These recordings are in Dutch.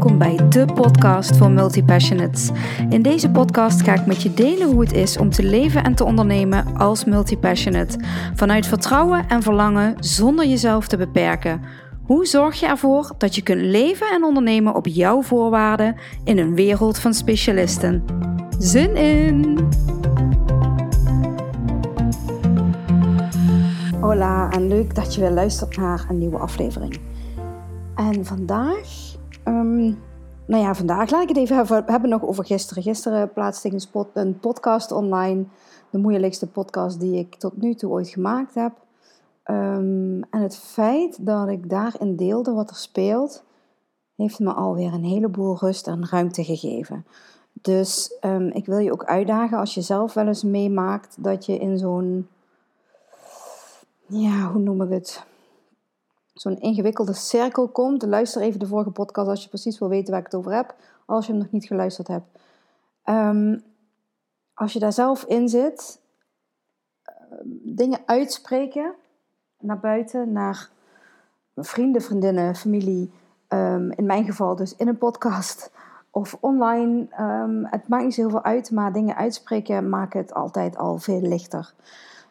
welkom bij de podcast voor multipassionates. In deze podcast ga ik met je delen hoe het is om te leven en te ondernemen als multipassionate. Vanuit vertrouwen en verlangen zonder jezelf te beperken. Hoe zorg je ervoor dat je kunt leven en ondernemen op jouw voorwaarden in een wereld van specialisten? Zin in! Hola en leuk dat je weer luistert naar een nieuwe aflevering. En vandaag, um, nou ja, vandaag laat ik het even hebben nog over gisteren. Gisteren plaatste ik een, spot, een podcast online, de moeilijkste podcast die ik tot nu toe ooit gemaakt heb. Um, en het feit dat ik daarin deelde wat er speelt, heeft me alweer een heleboel rust en ruimte gegeven. Dus um, ik wil je ook uitdagen als je zelf wel eens meemaakt dat je in zo'n, ja, hoe noem ik het? Zo'n ingewikkelde cirkel komt. Luister even de vorige podcast als je precies wil weten waar ik het over heb. Als je hem nog niet geluisterd hebt. Ehm, als je daar zelf in zit, ehm, dingen uitspreken naar buiten, naar vrienden, vriendinnen, familie. Ehm, in mijn geval dus in een podcast of online. het maakt niet zo heel veel uit, maar dingen uitspreken maken het altijd al veel lichter.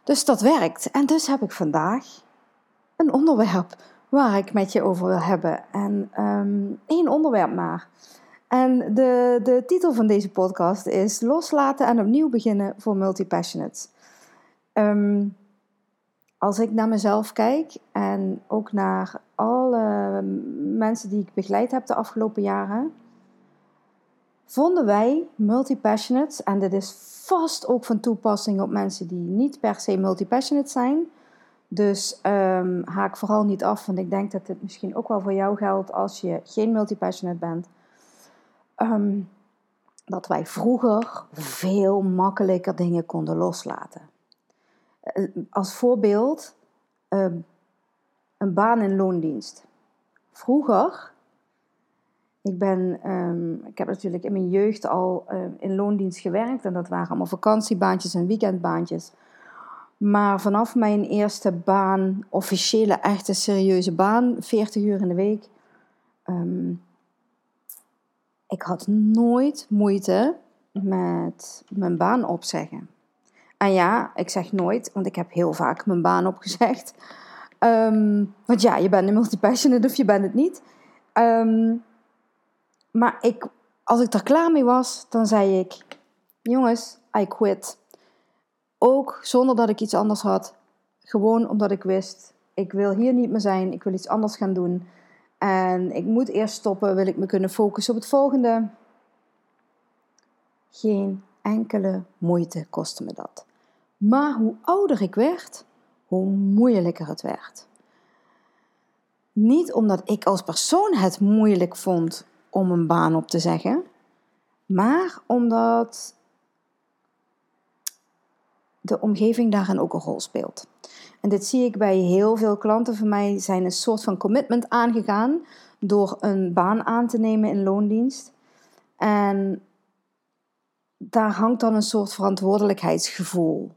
Dus dat werkt. En dus heb ik vandaag een onderwerp waar ik met je over wil hebben. En um, één onderwerp maar. En de, de titel van deze podcast is Loslaten en opnieuw beginnen voor multipassionates. Um, als ik naar mezelf kijk en ook naar alle mensen die ik begeleid heb de afgelopen jaren, vonden wij multipassionates, en dit is vast ook van toepassing op mensen die niet per se multipassionate zijn, dus um, haak vooral niet af, want ik denk dat dit misschien ook wel voor jou geldt als je geen multipassionate bent. Um, dat wij vroeger veel makkelijker dingen konden loslaten. Uh, als voorbeeld, um, een baan in loondienst. Vroeger, ik, ben, ik heb natuurlijk in mijn jeugd al in loondienst gewerkt en dat waren allemaal vakantiebaantjes en weekendbaantjes. Maar vanaf mijn eerste baan, officiële, echte, serieuze baan, 40 uur in de week, um, ik had nooit moeite met mijn baan opzeggen. En ja, ik zeg nooit, want ik heb heel vaak mijn baan opgezegd. Um, want ja, je bent een multipassionate of je bent het niet. Um, maar ik, als ik er klaar mee was, dan zei ik: Jongens, I quit. Ook zonder dat ik iets anders had. Gewoon omdat ik wist, ik wil hier niet meer zijn. Ik wil iets anders gaan doen. En ik moet eerst stoppen, wil ik me kunnen focussen op het volgende. Geen enkele moeite kostte me dat. Maar hoe ouder ik werd, hoe moeilijker het werd. Niet omdat ik als persoon het moeilijk vond om een baan op te zeggen, maar omdat de omgeving daarin ook een rol speelt. En dit zie ik bij heel veel klanten van mij zijn een soort van commitment aangegaan door een baan aan te nemen in loondienst. En daar hangt dan een soort verantwoordelijkheidsgevoel.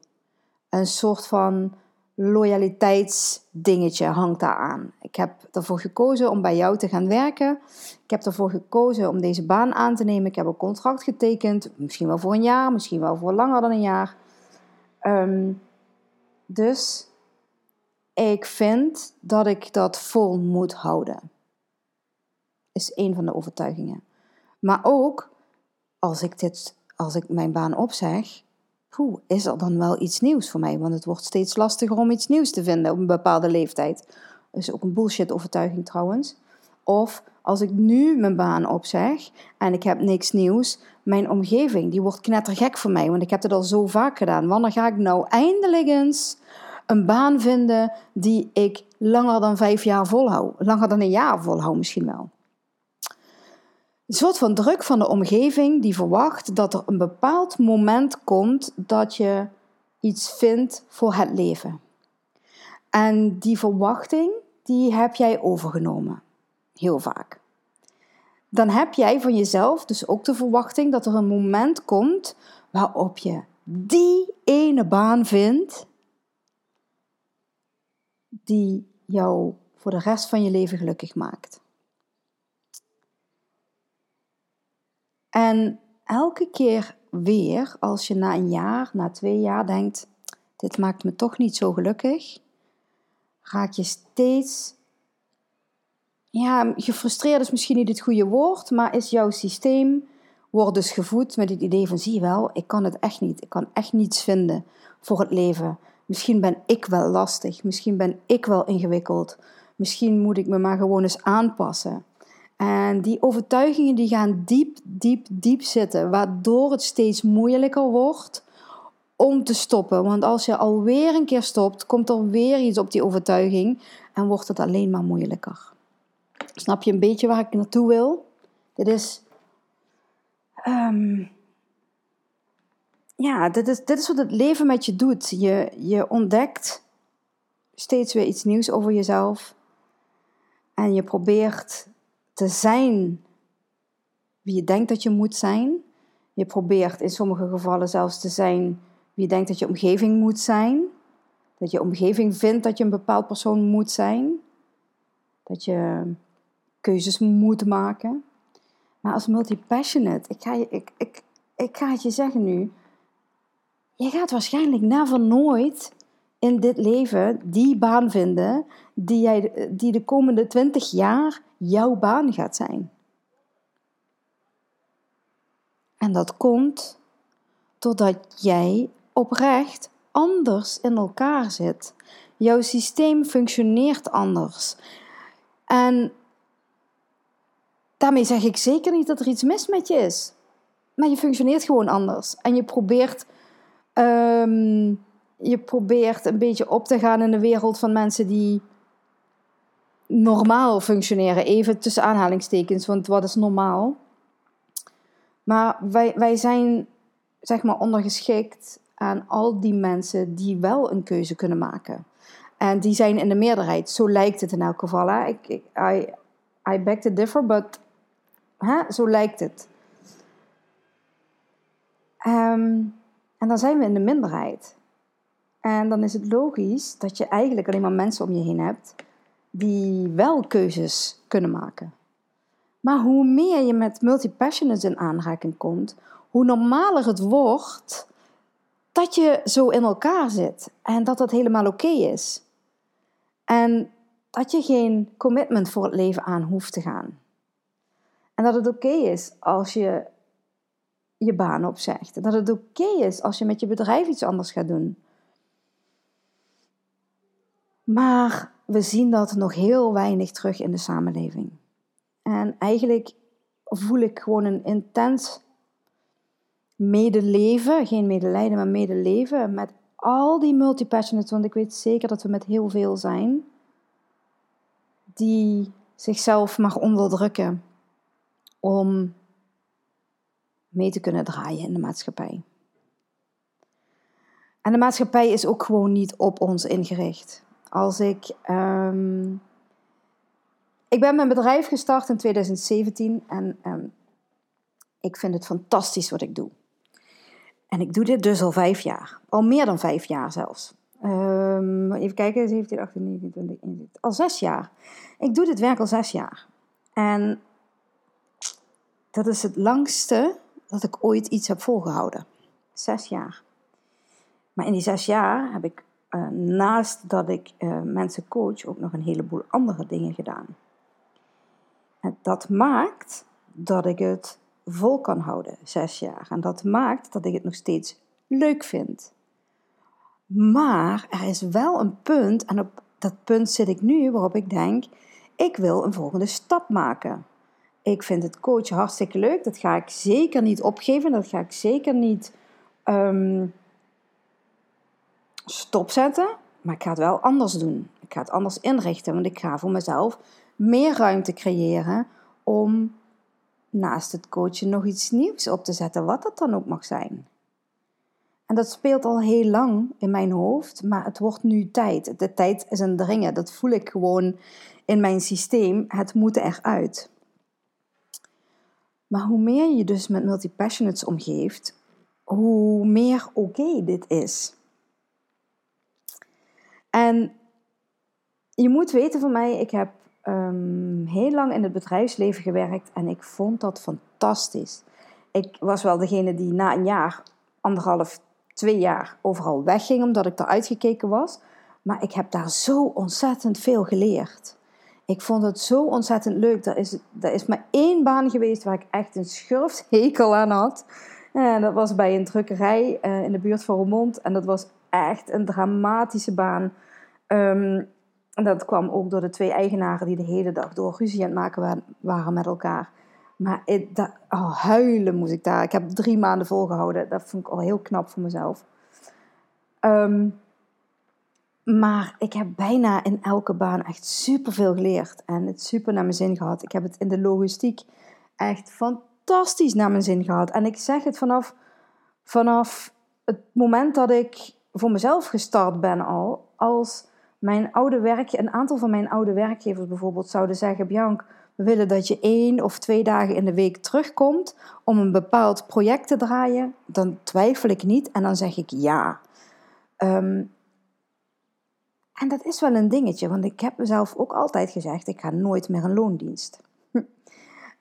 Een soort van loyaliteitsdingetje hangt daar aan. Ik heb ervoor gekozen om bij jou te gaan werken. Ik heb ervoor gekozen om deze baan aan te nemen. Ik heb een contract getekend, misschien wel voor een jaar, misschien wel voor langer dan een jaar. Um, dus ik vind dat ik dat vol moet houden. Is een van de overtuigingen. Maar ook als ik, dit, als ik mijn baan opzeg, is er dan wel iets nieuws voor mij? Want het wordt steeds lastiger om iets nieuws te vinden op een bepaalde leeftijd. Dat is ook een bullshit overtuiging trouwens. Of als ik nu mijn baan opzeg en ik heb niks nieuws, mijn omgeving die wordt knettergek voor mij, want ik heb het al zo vaak gedaan. Wanneer ga ik nou eindelijk eens een baan vinden die ik langer dan vijf jaar volhoud? Langer dan een jaar volhoud misschien wel. Een soort van druk van de omgeving die verwacht dat er een bepaald moment komt dat je iets vindt voor het leven. En die verwachting, die heb jij overgenomen. Heel vaak dan heb jij van jezelf dus ook de verwachting dat er een moment komt waarop je die ene baan vindt die jou voor de rest van je leven gelukkig maakt. En elke keer weer, als je na een jaar, na twee jaar denkt: dit maakt me toch niet zo gelukkig, raak je steeds. Ja, gefrustreerd is misschien niet het goede woord, maar is jouw systeem wordt dus gevoed met het idee van zie je wel, ik kan het echt niet. Ik kan echt niets vinden voor het leven. Misschien ben ik wel lastig, misschien ben ik wel ingewikkeld. Misschien moet ik me maar gewoon eens aanpassen. En die overtuigingen die gaan diep, diep, diep zitten, waardoor het steeds moeilijker wordt om te stoppen. Want als je alweer een keer stopt, komt er weer iets op die overtuiging en wordt het alleen maar moeilijker. Snap je een beetje waar ik naartoe wil? Dit is. Um, ja, dit is, dit is wat het leven met je doet. Je, je ontdekt steeds weer iets nieuws over jezelf. En je probeert te zijn wie je denkt dat je moet zijn. Je probeert in sommige gevallen zelfs te zijn wie je denkt dat je omgeving moet zijn. Dat je omgeving vindt dat je een bepaald persoon moet zijn. Dat je keuzes moet maken. Maar als multi-passionate, ik ga, je, ik, ik, ik ga het je zeggen nu. Je gaat waarschijnlijk never nooit in dit leven die baan vinden die, jij, die de komende twintig jaar jouw baan gaat zijn. En dat komt doordat jij oprecht anders in elkaar zit. Jouw systeem functioneert anders. En daarmee zeg ik zeker niet dat er iets mis met je is. Maar je functioneert gewoon anders. En je probeert um, je probeert een beetje op te gaan in de wereld van mensen die normaal functioneren. Even tussen aanhalingstekens, want wat is normaal? Maar wij, wij zijn zeg maar ondergeschikt aan al die mensen die wel een keuze kunnen maken. En die zijn in de meerderheid. Zo lijkt het in elk geval. Hè? Ik, I, I beg differ, but hè? zo lijkt het. Ehm, en dan zijn we in de minderheid. En dan is het logisch dat je eigenlijk alleen maar mensen om je heen hebt die wel keuzes kunnen maken. Maar hoe meer je met multi-passionates in aanraking komt, hoe normaler het wordt dat je zo in elkaar zit en dat dat helemaal oké is. En dat je geen commitment voor het leven aan hoeft te gaan. En dat het oké is als je je baan opzegt. Dat het oké is als je met je bedrijf iets anders gaat doen. Maar we zien dat nog heel weinig terug in de samenleving. En eigenlijk voel ik gewoon een intens medeleven, geen medelijden, maar medeleven met al die multipassionates, want ik weet zeker dat we met heel veel zijn, die zichzelf mag onderdrukken om mee te kunnen draaien in de maatschappij. En de maatschappij is ook gewoon niet op ons ingericht. Als ik. Um, ik ben mijn bedrijf gestart in 2017 en um, ik vind het fantastisch wat ik doe. En ik doe dit dus al vijf jaar. Al meer dan vijf jaar zelfs. Um, even kijken, 17, 18, 19, 20, 21. Al zes jaar. Ik doe dit werk al zes jaar. En dat is het langste dat ik ooit iets heb volgehouden. Zes jaar. Maar in die zes jaar heb ik uh, naast dat ik uh, mensen coach ook nog een heleboel andere dingen gedaan. En dat maakt dat ik het vol kan houden, zes jaar. En dat maakt dat ik het nog steeds leuk vind. Maar er is wel een punt, en op dat punt zit ik nu, waarop ik denk: ik wil een volgende stap maken. Ik vind het coachen hartstikke leuk. Dat ga ik zeker niet opgeven. Dat ga ik zeker niet um, stopzetten, maar ik ga het wel anders doen. Ik ga het anders inrichten, want ik ga voor mezelf meer ruimte creëren om naast het coachen nog iets nieuws op te zetten, wat dat dan ook mag zijn. En dat speelt al heel lang in mijn hoofd, maar het wordt nu tijd. De tijd is een dringen. Dat voel ik gewoon in mijn systeem. Het moet eruit. Maar hoe meer je dus met multipassionates omgeeft, hoe meer oké dit is. En je moet weten van mij, ik heb um, heel lang in het bedrijfsleven gewerkt en ik vond dat fantastisch. ik was wel degene die na een jaar, anderhalf, twee jaar overal wegging omdat ik eruit gekeken was. Maar ik heb daar zo ontzettend veel geleerd. Ik vond het zo ontzettend leuk. Er is, er is maar één baan geweest waar ik echt een schurfthekel aan had. En dat was bij een drukkerij uh, in de buurt van Roermond. En dat was echt een dramatische baan. Um, en dat kwam ook door de twee eigenaren die de hele dag door ruzie aan het maken waren met elkaar. Maar dat, oh, huilen moest ik daar. Ik heb drie maanden volgehouden. Dat vond ik al heel knap voor mezelf. Um, maar ik heb bijna in elke baan echt superveel geleerd. En het super naar mijn zin gehad. Ik heb het in de logistiek echt fantastisch naar mijn zin gehad. En ik zeg het vanaf, vanaf het moment dat ik voor mezelf gestart ben al. Als mijn oude werk, een aantal van mijn oude werkgevers bijvoorbeeld zouden zeggen: Bianc, we willen dat je één of twee dagen in de week terugkomt om een bepaald project te draaien, dan twijfel ik niet en dan zeg ik ja. Um, en dat is wel een dingetje, want ik heb mezelf ook altijd gezegd: ik ga nooit meer een loondienst.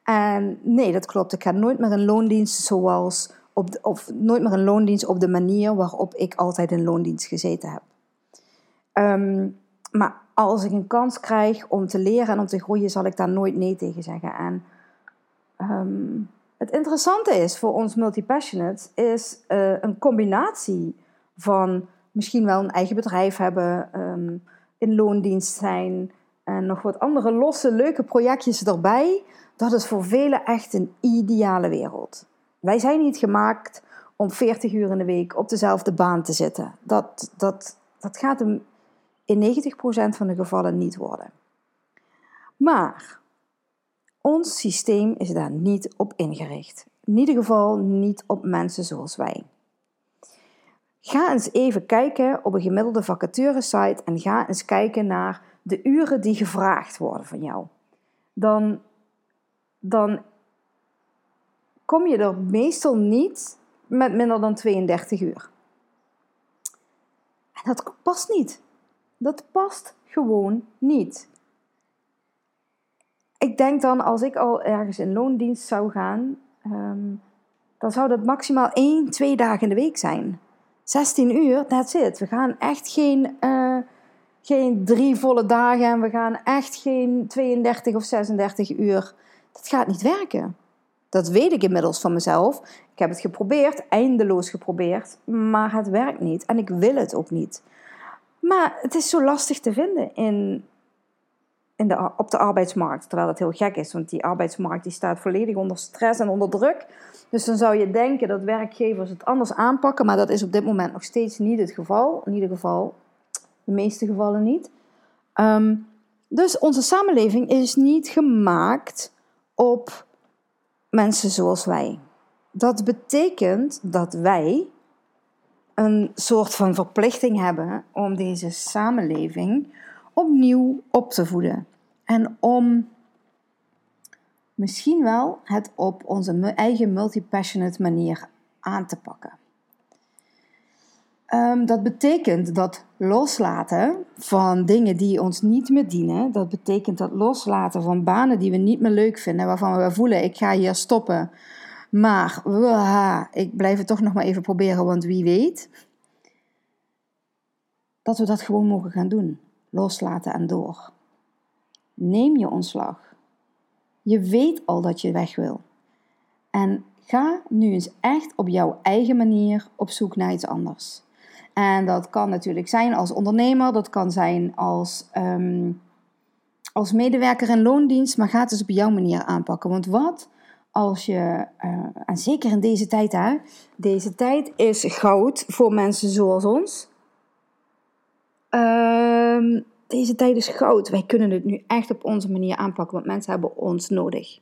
En nee, dat klopt. Ik ga nooit meer een loondienst zoals op de, of nooit meer een loondienst op de manier waarop ik altijd in loondienst gezeten heb. Ehm, maar als ik een kans krijg om te leren en om te groeien, zal ik daar nooit nee tegen zeggen. En ehm, het interessante is voor ons multipassionates is uh, een combinatie van misschien wel een eigen bedrijf hebben, um, in loondienst zijn en nog wat andere losse, leuke projectjes erbij. Dat is voor velen echt een ideale wereld. Wij zijn niet gemaakt om 40 uur in de week op dezelfde baan te zitten. Dat, dat, dat gaat hem in 90% van de gevallen niet worden. Maar ons systeem is daar niet op ingericht. In ieder geval niet op mensen zoals wij. Ga eens even kijken op een gemiddelde vacaturesite en ga eens kijken naar de uren die gevraagd worden van jou. Dan, dan kom je er meestal niet met minder dan 32 uur. En dat past niet. Dat past gewoon niet. Ik denk dan, als ik al ergens in loondienst zou gaan, um, dan zou dat maximaal 1, 2 dagen in de week zijn. 16 uur, that's it. We gaan echt geen, uh, geen drie volle dagen en we gaan echt geen 32 of 36 uur. Dat gaat niet werken. Dat weet ik inmiddels van mezelf. Ik heb het geprobeerd, eindeloos geprobeerd, maar het werkt niet en ik wil het ook niet. Maar het is zo lastig te vinden in, op de arbeidsmarkt. Terwijl dat heel gek is, want die arbeidsmarkt die staat volledig onder stress en onder druk. Dus dan zou je denken dat werkgevers het anders aanpakken, maar dat is op dit moment nog steeds niet het geval. In ieder geval, de meeste gevallen niet. Ehm, dus onze samenleving is niet gemaakt op mensen zoals wij. Dat betekent dat wij een soort van verplichting hebben om deze samenleving opnieuw op te voeden. En om misschien wel het op onze eigen multipassionate manier aan te pakken. Um, dat betekent dat loslaten van dingen die ons niet meer dienen, dat betekent dat loslaten van banen die we niet meer leuk vinden, waarvan we voelen ik ga hier stoppen, maar ik blijf het toch nog maar even proberen, want wie weet, dat we dat gewoon mogen gaan doen, loslaten en door. Neem je ontslag. Je weet al dat je weg wil. En ga nu eens echt op jouw eigen manier op zoek naar iets anders. En dat kan natuurlijk zijn als ondernemer, dat kan zijn als, um, als medewerker in loondienst, maar ga het eens op jouw manier aanpakken. Want wat als je, uh, en zeker in deze tijd, hè, deze tijd is goud voor mensen zoals ons. Um, deze tijd is goud. Wij kunnen het nu echt op onze manier aanpakken, want mensen hebben ons nodig.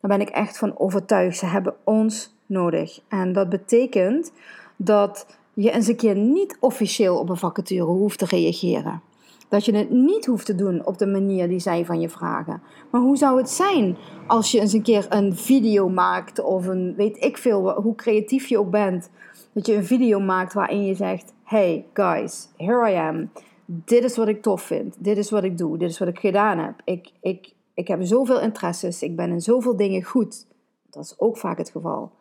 Daar ben ik echt van overtuigd. Ze hebben ons nodig. En dat betekent dat je eens een keer niet officieel op een vacature hoeft te reageren. Dat je het niet hoeft te doen op de manier die zij van je vragen. Maar hoe zou het zijn als je eens een keer een video maakt of een weet ik veel, hoe creatief je ook bent. Dat je een video maakt waarin je zegt: Hey guys, here I am dit is wat ik tof vind, dit is wat ik doe, dit is wat ik gedaan heb. Ik, ik, ik heb zoveel interesses, ik ben in zoveel dingen goed. Dat is ook vaak het geval.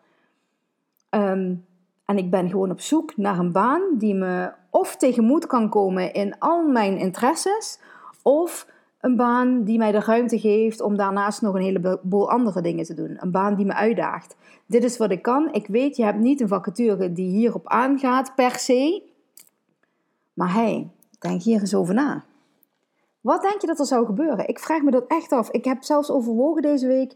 Ehm, en ik ben gewoon op zoek naar een baan die me of tegemoet kan komen in al mijn interesses, of een baan die mij de ruimte geeft om daarnaast nog een heleboel andere dingen te doen. Een baan die me uitdaagt. Dit is wat ik kan. Ik weet, je hebt niet een vacature die hierop aangaat per se. Maar hey, denk hier eens over na. Wat denk je dat er zou gebeuren? Ik vraag me dat echt af. Ik heb zelfs overwogen deze week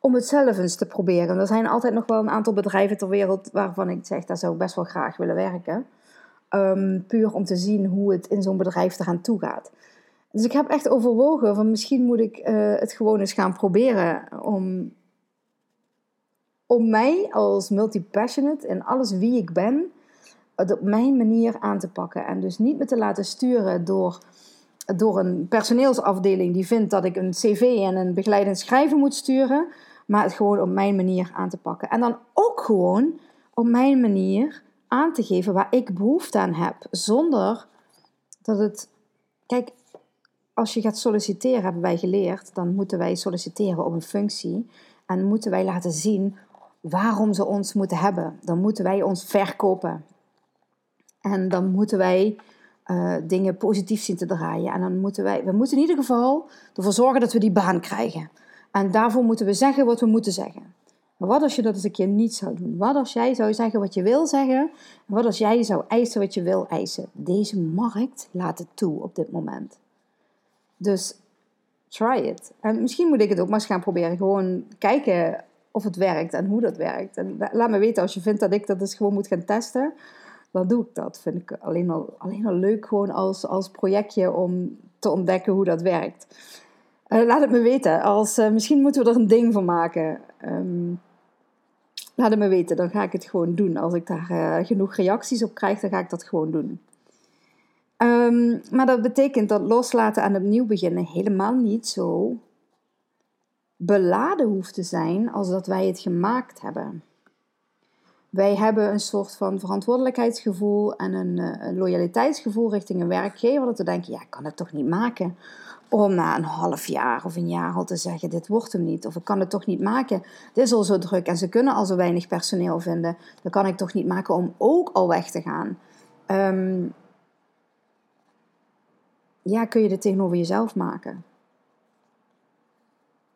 om het zelf eens te proberen. Er zijn altijd nog wel een aantal bedrijven ter wereld waarvan ik zeg, daar zou ik best wel graag willen werken. Ehm, puur om te zien hoe het in zo'n bedrijf eraan toe gaat. Dus ik heb echt overwogen van misschien moet ik uh, het gewoon eens gaan proberen om, om mij als multi-passionate en alles wie ik ben, het op mijn manier aan te pakken. En dus niet me te laten sturen door, door een personeelsafdeling die vindt dat ik een cv en een begeleidend schrijven moet sturen, maar het gewoon op mijn manier aan te pakken. En dan ook gewoon op mijn manier aan te geven waar ik behoefte aan heb, zonder dat het. Kijk, als je gaat solliciteren, hebben wij geleerd, dan moeten wij solliciteren op een functie en moeten wij laten zien waarom ze ons moeten hebben. Dan moeten wij ons verkopen. En dan moeten wij uh, dingen positief zien te draaien. En dan moeten wij, we moeten in ieder geval ervoor zorgen dat we die baan krijgen. En daarvoor moeten we zeggen wat we moeten zeggen. Maar wat als je dat eens een keer niet zou doen? Wat als jij zou zeggen wat je wil zeggen? En wat als jij zou eisen wat je wil eisen? Deze markt laat het toe op dit moment. Dus try it. En misschien moet ik het ook maar eens gaan proberen. Gewoon kijken of het werkt en hoe dat werkt. En laat me weten als je vindt dat ik dat dus gewoon moet gaan testen. Dan doe ik dat. Vind ik alleen al, alleen al leuk gewoon als, als projectje om te ontdekken hoe dat werkt. Uh, laat het me weten. Als, uh, misschien moeten we er een ding van maken. Um, laat het me weten. Dan ga ik het gewoon doen. Als ik daar uh, genoeg reacties op krijg, dan ga ik dat gewoon doen. Um, maar dat betekent dat loslaten en opnieuw beginnen helemaal niet zo beladen hoeft te zijn als dat wij het gemaakt hebben. Wij hebben een soort van verantwoordelijkheidsgevoel en een, uh, een loyaliteitsgevoel richting een werkgever. Dat we denken, ja, ik kan het toch niet maken om na een half jaar of een jaar al te zeggen: Dit wordt hem niet. Of ik kan het toch niet maken. Dit is al zo druk en ze kunnen al zo weinig personeel vinden. Dan kan ik toch niet maken om ook al weg te gaan. Um, ja, kun je dit tegenover jezelf maken?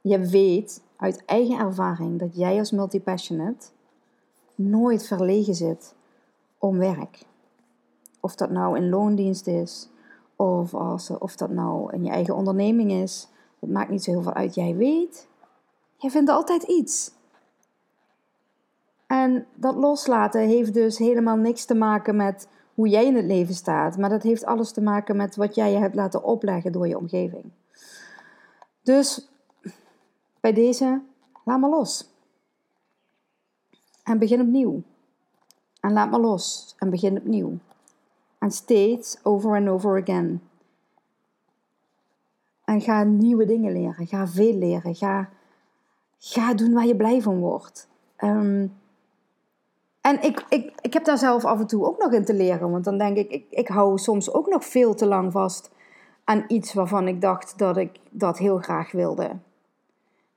Je weet uit eigen ervaring dat jij als multipassionate nooit verlegen zit om werk. Of dat nou in loondienst is, of als, of dat nou in je eigen onderneming is. Het maakt niet zo heel veel uit. Jij weet, jij vindt altijd iets. En dat loslaten heeft dus helemaal niks te maken met hoe jij in het leven staat. Maar dat heeft alles te maken met wat jij je hebt laten opleggen door je omgeving. Dus bij deze, laat maar los. En begin opnieuw. En laat maar los en begin opnieuw. En steeds over en over again. En ga nieuwe dingen leren. Ga veel leren. Ga, ga doen waar je blij van wordt. Um, en ik, ik, ik heb daar zelf af en toe ook nog in te leren. Want dan denk ik, ik, ik hou soms ook nog veel te lang vast aan iets waarvan ik dacht dat ik dat heel graag wilde.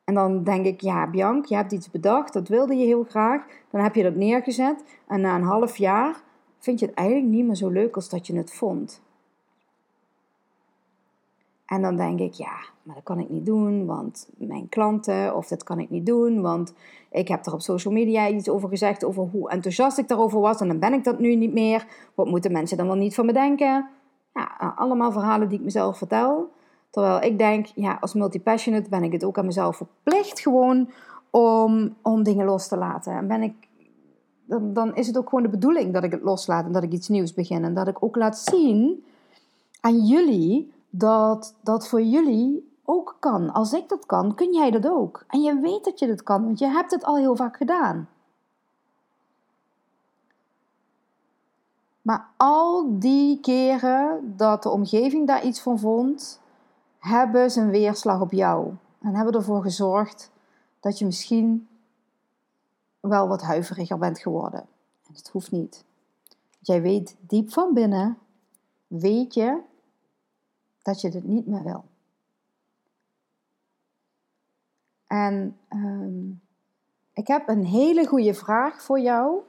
En dan denk ik, ja, Bianc, je hebt iets bedacht, dat wilde je heel graag. Dan heb je dat neergezet. En na een half jaar vind je het eigenlijk niet meer zo leuk als dat je het vond. En dan denk ik, ja, maar dat kan ik niet doen, want mijn klanten, of dat kan ik niet doen, want ik heb er op social media iets over gezegd, over hoe enthousiast ik daarover was, en dan ben ik dat nu niet meer. Wat moeten mensen dan wel niet van me denken? Ja, allemaal verhalen die ik mezelf vertel. Terwijl ik denk, ja, als multipassionate ben ik het ook aan mezelf verplicht gewoon om, om dingen los te laten. En ben ik, dan, dan is het ook gewoon de bedoeling dat ik het loslaat en dat ik iets nieuws begin. En dat ik ook laat zien aan jullie dat dat voor jullie ook kan. Als ik dat kan, kun jij dat ook. En je weet dat je dat kan, want je hebt het al heel vaak gedaan. Maar al die keren dat de omgeving daar iets van vond, hebben een weerslag op jou. En hebben ervoor gezorgd dat je misschien wel wat huiveriger bent geworden. En dat hoeft niet. Jij weet diep van binnen, weet je dat je het niet meer wil. En um, ik heb een hele goede vraag voor jou.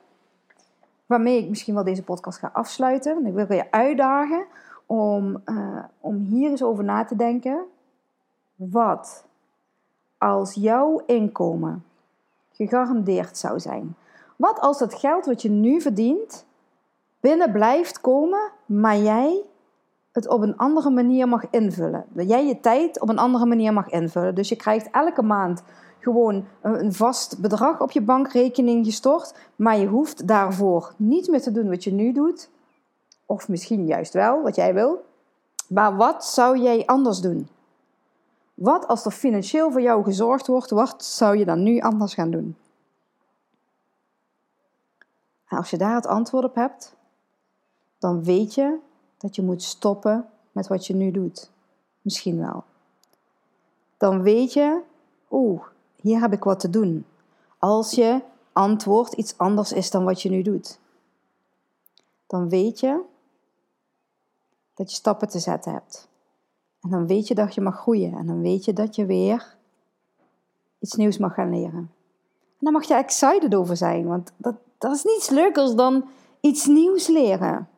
Waarmee ik misschien wel deze podcast ga afsluiten. Ik wil je uitdagen om, uh, om hier eens over na te denken. Wat als jouw inkomen gegarandeerd zou zijn? Wat als het geld wat je nu verdient binnen blijft komen, maar jij het op een andere manier mag invullen? Dat jij je tijd op een andere manier mag invullen. Dus je krijgt elke maand gewoon een vast bedrag op je bankrekening gestort, maar je hoeft daarvoor niet meer te doen wat je nu doet. Of misschien juist wel, wat jij wil. Maar wat zou jij anders doen? Wat als er financieel voor jou gezorgd wordt, wat zou je dan nu anders gaan doen? En als je daar het antwoord op hebt, dan weet je dat je moet stoppen met wat je nu doet. Misschien wel. Dan weet je, oeh, hier heb ik wat te doen. Als je antwoord iets anders is dan wat je nu doet. Dan weet je dat je stappen te zetten hebt. En dan weet je dat je mag groeien. En dan weet je dat je weer iets nieuws mag gaan leren. En dan mag je excited over zijn, want dat, dat is niets leukers dan iets nieuws leren.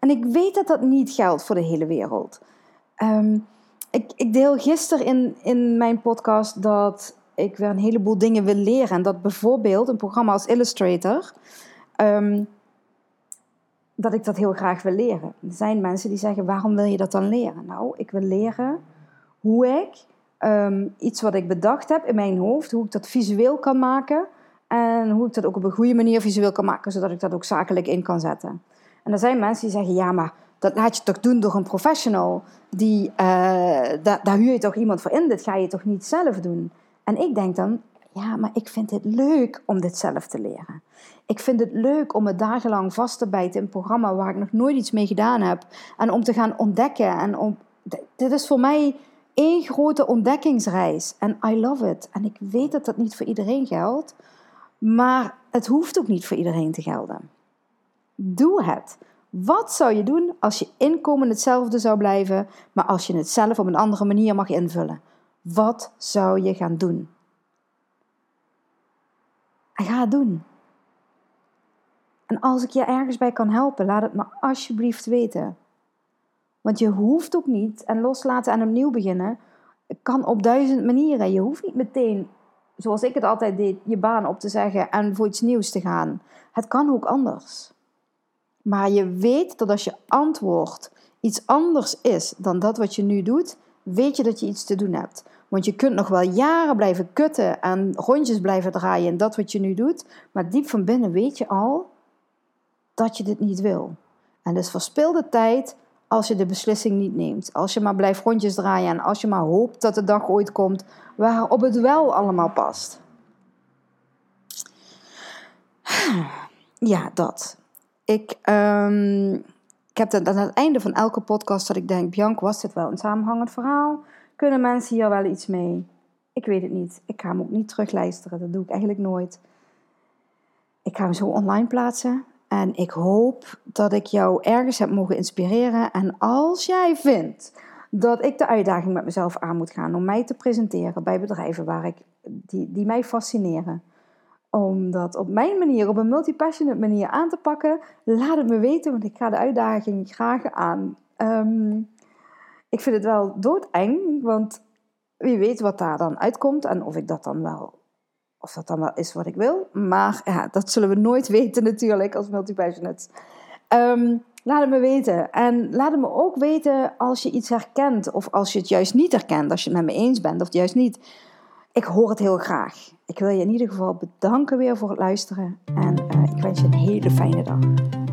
En ik weet dat dat niet geldt voor de hele wereld. Ehm, ik, ik, deel gisteren in, in mijn podcast dat ik weer een heleboel dingen wil leren. En dat bijvoorbeeld een programma als Illustrator, ehm, dat ik dat heel graag wil leren. Er zijn mensen die zeggen, waarom wil je dat dan leren? Nou, ik wil leren hoe ik ehm, iets wat ik bedacht heb in mijn hoofd, hoe ik dat visueel kan maken. En hoe ik dat ook op een goede manier visueel kan maken, zodat ik dat ook zakelijk in kan zetten. En er zijn mensen die zeggen, ja, maar dat laat je toch doen door een professional. Die, uh, daar, daar huur je toch iemand voor in, dit ga je toch niet zelf doen? En ik denk dan, ja, maar ik vind het leuk om dit zelf te leren. Ik vind het leuk om het dagenlang vast te bijten in een programma waar ik nog nooit iets mee gedaan heb. En om te gaan ontdekken. En om, dit is voor mij één grote ontdekkingsreis. En I love it. En ik weet dat dat niet voor iedereen geldt. Maar het hoeft ook niet voor iedereen te gelden. Doe het. Wat zou je doen als je inkomen hetzelfde zou blijven, maar als je het zelf op een andere manier mag invullen? Wat zou je gaan doen? En ga het doen. En als ik je ergens bij kan helpen, laat het me alsjeblieft weten. Want je hoeft ook niet, en loslaten en opnieuw beginnen, kan op duizend manieren. Je hoeft niet meteen, zoals ik het altijd deed, je baan op te zeggen en voor iets nieuws te gaan. Het kan ook anders. Maar je weet dat als je antwoord iets anders is dan dat wat je nu doet, weet je dat je iets te doen hebt. Want je kunt nog wel jaren blijven kutten en rondjes blijven draaien en dat wat je nu doet. Maar diep van binnen weet je al dat je dit niet wil. En dus verspilde tijd als je de beslissing niet neemt. Als je maar blijft rondjes draaien en als je maar hoopt dat de dag ooit komt waarop het wel allemaal past. Ja, dat. Ik, um, ik heb het aan het einde van elke podcast dat ik denk, Bianca, was dit wel een samenhangend verhaal? Kunnen mensen hier wel iets mee? Ik weet het niet. Ik ga hem ook niet terugluisteren. Dat doe ik eigenlijk nooit. Ik ga hem zo online plaatsen. En ik hoop dat ik jou ergens heb mogen inspireren. En als jij vindt dat ik de uitdaging met mezelf aan moet gaan om mij te presenteren bij bedrijven waar ik, die, die mij fascineren, om dat op mijn manier, op een multipassionate manier aan te pakken, laat het me weten, want ik ga de uitdaging graag aan. Ehm, ik vind het wel doodeng, want wie weet wat daar dan uitkomt en of ik dat dan wel, of dat dan wel is wat ik wil. Maar ja, dat zullen we nooit weten natuurlijk als multipassionates. Um, laat het me weten. En laat het me ook weten als je iets herkent of als je het juist niet herkent, als je het met me eens bent of juist niet. Ik hoor het heel graag. Ik wil je in ieder geval bedanken weer voor het luisteren en uh, ik wens je een hele fijne dag.